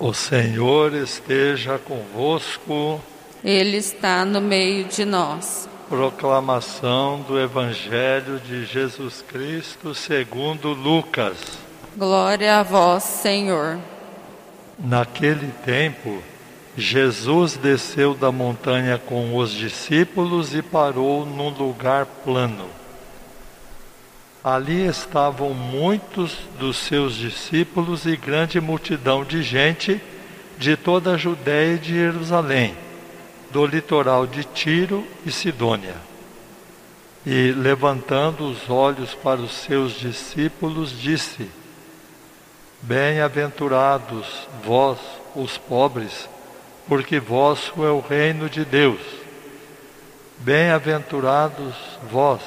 O Senhor esteja convosco. Ele está no meio de nós. Proclamação do Evangelho de Jesus Cristo segundo Lucas. Glória a vós, Senhor. Naquele tempo, Jesus desceu da montanha com os discípulos e parou num lugar plano. Ali estavam muitos dos seus discípulos e grande multidão de gente de toda a Judéia e de Jerusalém, do litoral de Tiro e Sidônia. E, levantando os olhos para os seus discípulos, disse: Bem-aventurados vós, os pobres, porque vosso é o reino de Deus. Bem-aventurados vós,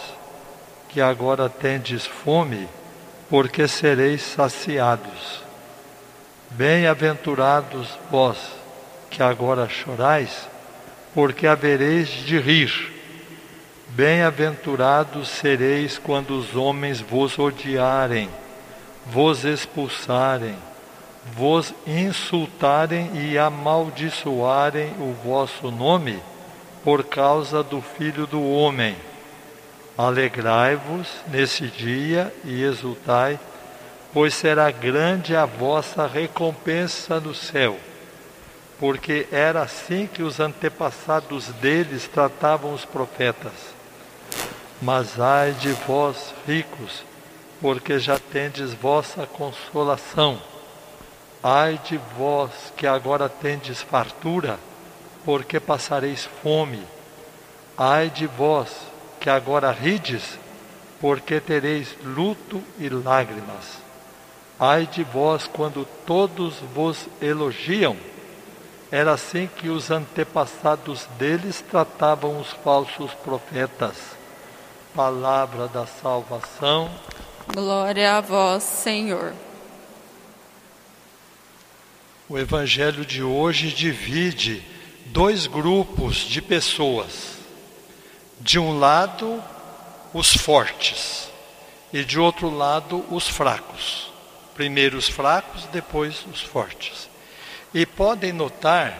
que agora tendes fome, porque sereis saciados. Bem-aventurados vós, que agora chorais, porque havereis de rir. Bem-aventurados sereis quando os homens vos odiarem, vos expulsarem, vos insultarem e amaldiçoarem o vosso nome por causa do Filho do Homem. Alegrai-vos nesse dia e exultai, pois será grande a vossa recompensa no céu. Porque era assim que os antepassados deles tratavam os profetas. Mas ai de vós, ricos, porque já tendes vossa consolação. Ai de vós que agora tendes fartura, porque passareis fome. Ai de vós que agora rides, porque tereis luto e lágrimas. Ai de vós quando todos vos elogiam. Era assim que os antepassados deles tratavam os falsos profetas. Palavra da salvação. Glória a vós, Senhor. O evangelho de hoje divide dois grupos de pessoas de um lado os fortes e de outro lado os fracos. Primeiro os fracos, depois os fortes. E podem notar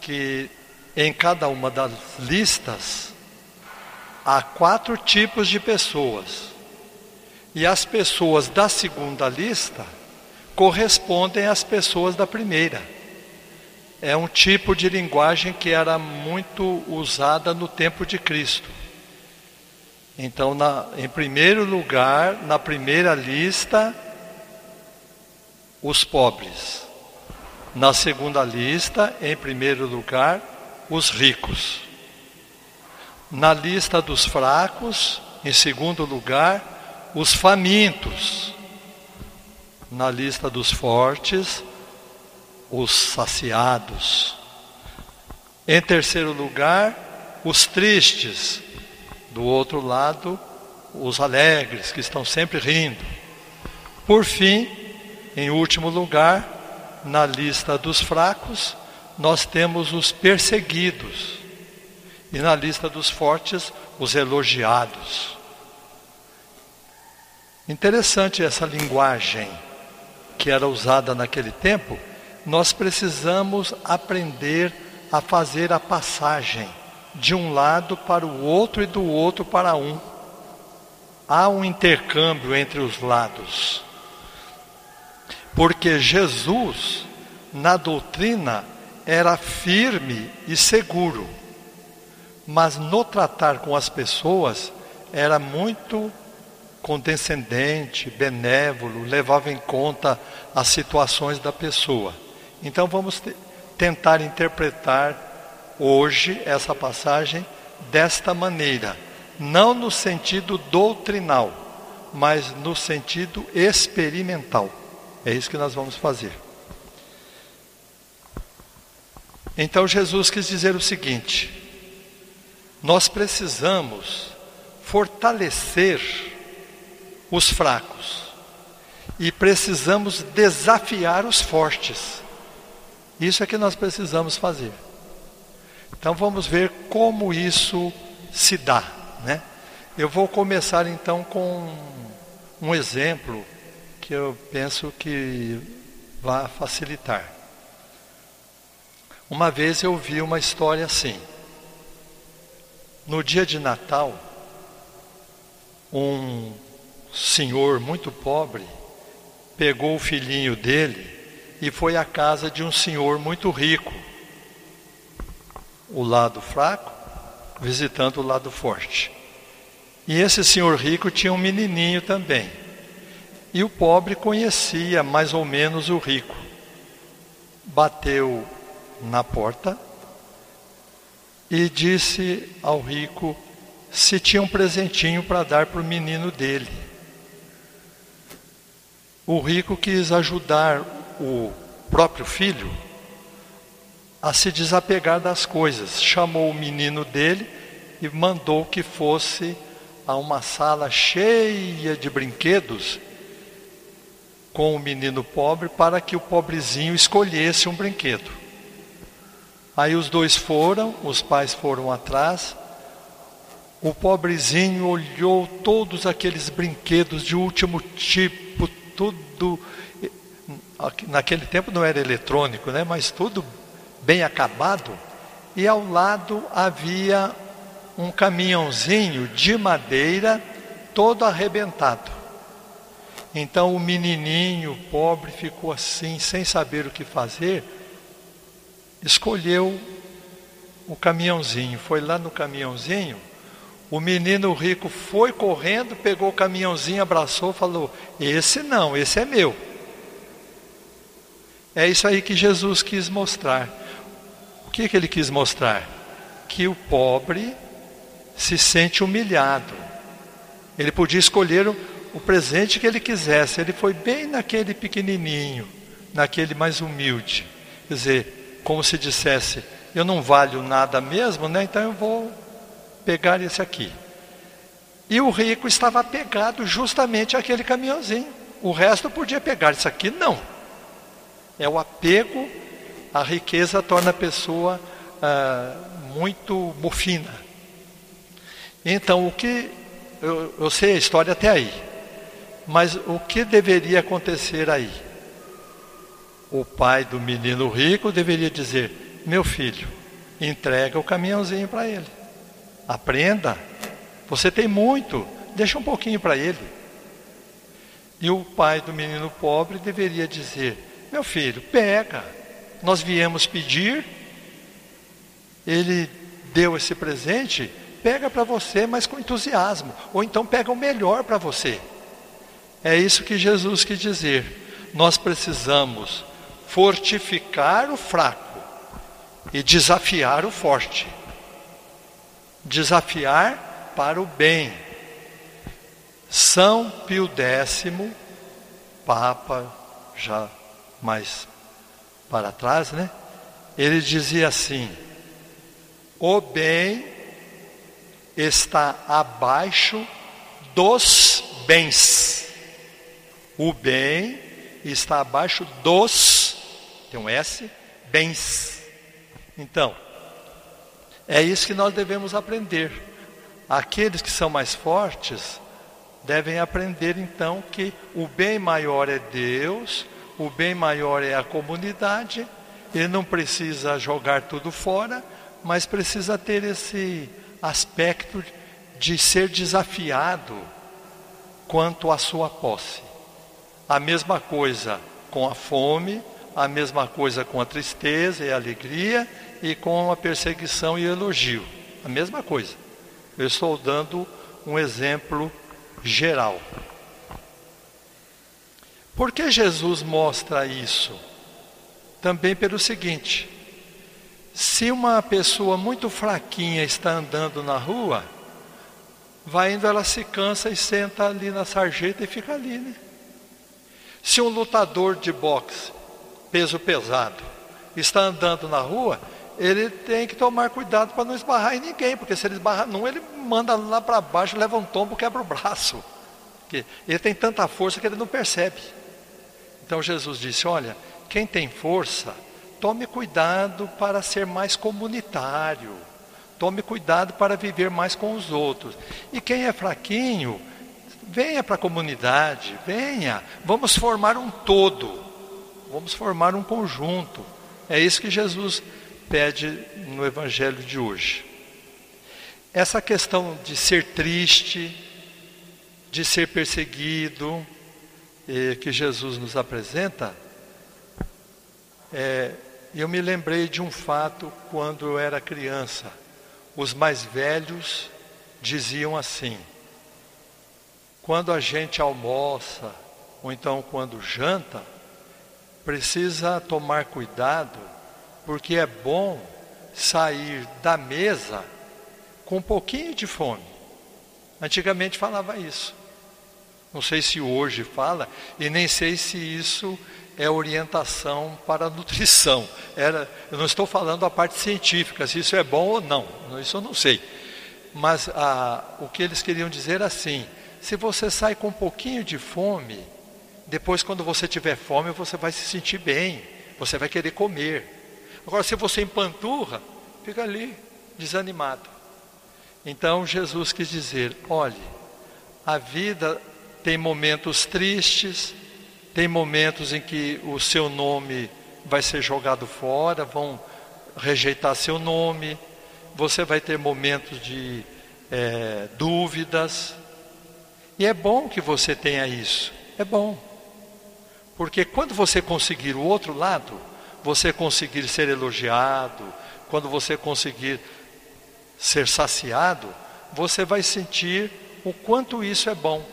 que em cada uma das listas há quatro tipos de pessoas. E as pessoas da segunda lista correspondem às pessoas da primeira é um tipo de linguagem que era muito usada no tempo de Cristo. Então, na, em primeiro lugar, na primeira lista, os pobres. Na segunda lista, em primeiro lugar, os ricos. Na lista dos fracos, em segundo lugar, os famintos. Na lista dos fortes, os saciados. Em terceiro lugar, os tristes. Do outro lado, os alegres, que estão sempre rindo. Por fim, em último lugar, na lista dos fracos, nós temos os perseguidos. E na lista dos fortes, os elogiados. Interessante essa linguagem que era usada naquele tempo nós precisamos aprender a fazer a passagem de um lado para o outro e do outro para um. Há um intercâmbio entre os lados. Porque Jesus, na doutrina, era firme e seguro, mas no tratar com as pessoas era muito condescendente, benévolo, levava em conta as situações da pessoa. Então vamos tentar interpretar hoje essa passagem desta maneira, não no sentido doutrinal, mas no sentido experimental. É isso que nós vamos fazer. Então Jesus quis dizer o seguinte: nós precisamos fortalecer os fracos e precisamos desafiar os fortes. Isso é que nós precisamos fazer. Então vamos ver como isso se dá, né? Eu vou começar então com um exemplo que eu penso que vá facilitar. Uma vez eu vi uma história assim. No dia de Natal, um senhor muito pobre pegou o filhinho dele e foi à casa de um senhor muito rico. O lado fraco visitando o lado forte. E esse senhor rico tinha um menininho também. E o pobre conhecia mais ou menos o rico. Bateu na porta e disse ao rico se tinha um presentinho para dar para o menino dele. O rico quis ajudar o próprio filho a se desapegar das coisas. Chamou o menino dele e mandou que fosse a uma sala cheia de brinquedos com o menino pobre para que o pobrezinho escolhesse um brinquedo. Aí os dois foram, os pais foram atrás. O pobrezinho olhou todos aqueles brinquedos de último tipo, tudo. Naquele tempo não era eletrônico, né? mas tudo bem acabado. E ao lado havia um caminhãozinho de madeira todo arrebentado. Então o menininho pobre ficou assim, sem saber o que fazer, escolheu o caminhãozinho, foi lá no caminhãozinho. O menino rico foi correndo, pegou o caminhãozinho, abraçou, falou: Esse não, esse é meu. É isso aí que Jesus quis mostrar. O que, que ele quis mostrar? Que o pobre se sente humilhado. Ele podia escolher o, presente que ele quisesse, ele foi bem naquele pequenininho, naquele mais humilde. Quer dizer, como se dissesse: eu não valho nada mesmo, né? então eu vou pegar esse aqui. E o rico estava apegado justamente àquele caminhãozinho. O resto podia pegar, isso aqui não. É o apego, a riqueza torna a pessoa ah, muito mofina. Então, o que. Eu, eu sei a história até aí. Mas o que deveria acontecer aí? o pai do menino rico deveria dizer: Meu filho, entrega o caminhãozinho para ele. Aprenda. Você tem muito, deixa um pouquinho para ele. E o pai do menino pobre deveria dizer: Meu filho, pega. Nós viemos pedir, ele deu esse presente, pega para você, mas com entusiasmo. Ou então pega o melhor para você. É isso que Jesus quis dizer. Nós precisamos fortificar o fraco e desafiar o forte. Desafiar para o bem. São Pio X, Papa, já mais para trás, né? Ele dizia assim: o bem está abaixo dos bens. O bem está abaixo dos tem um S, bens. Então, é isso que nós devemos aprender. Aqueles que são mais fortes devem aprender então que o bem maior é Deus, o bem maior é a comunidade, ele não precisa jogar tudo fora, mas precisa ter esse aspecto de ser desafiado quanto à sua posse. A mesma coisa com a fome, a mesma coisa com a tristeza e a alegria e com a perseguição e elogio. A mesma coisa. Eu estou dando um exemplo geral. Por que Jesus mostra isso? Também pelo seguinte: se uma pessoa muito fraquinha está andando na rua, vai indo, ela se cansa e senta ali na sarjeta e fica ali, né? Se um lutador de boxe peso pesado, está andando na rua, ele tem que tomar cuidado para não esbarrar em ninguém, porque se ele esbarrar num, ele manda lá para baixo, leva um tombo, quebra o braço. Ele tem tanta força que ele não percebe. Então Jesus disse: Olha, quem tem força, tome cuidado para ser mais comunitário. Tome cuidado para viver mais com os outros. E quem é fraquinho, venha para a comunidade, venha. Vamos formar um todo vamos formar um conjunto. É isso que Jesus pede no Evangelho de hoje. Essa questão de ser triste, de ser perseguido, eh, que Jesus nos apresenta, é, eu me lembrei de um fato quando eu era criança. Os mais velhos diziam assim: quando a gente almoça, ou então quando janta, precisa tomar cuidado, porque é bom sair da mesa com um pouquinho de fome. Antigamente falava isso. Não sei se hoje fala, e nem sei se isso é orientação para a nutrição. Era, eu não estou falando a parte científica, se isso é bom ou não, isso eu não sei. Mas a, o que eles queriam dizer é assim: se você sai com um pouquinho de fome, depois, quando você tiver fome, você vai se sentir bem, você vai querer comer. Agora, se você empanturra, fica ali, desanimado. Então, Jesus quis dizer: olhe, a vida tem momentos tristes, tem momentos em que o seu nome vai ser jogado fora, vão rejeitar seu nome, você vai ter momentos de é, dúvidas, e é bom que você tenha isso. É bom. Porque quando você conseguir o outro lado, você conseguir ser elogiado, quando você conseguir ser saciado, você vai sentir o quanto isso é bom.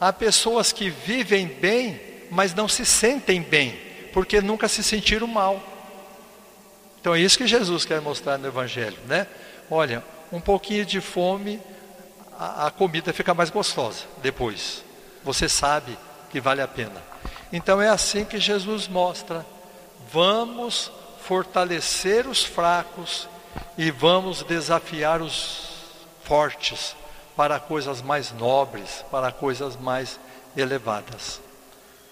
Há pessoas que vivem bem, mas não se sentem bem, porque nunca se sentiram mal. Então é isso que Jesus quer mostrar no Evangelho, né? Olha, um pouquinho de fome a, a comida fica mais gostosa depois. Você sabe que vale a pena. Então é assim que Jesus mostra: vamos fortalecer os fracos e vamos desafiar os fortes para coisas mais nobres, para coisas mais elevadas.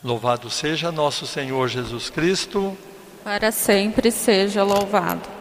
Louvado seja nosso Senhor Jesus Cristo. Para sempre seja louvado.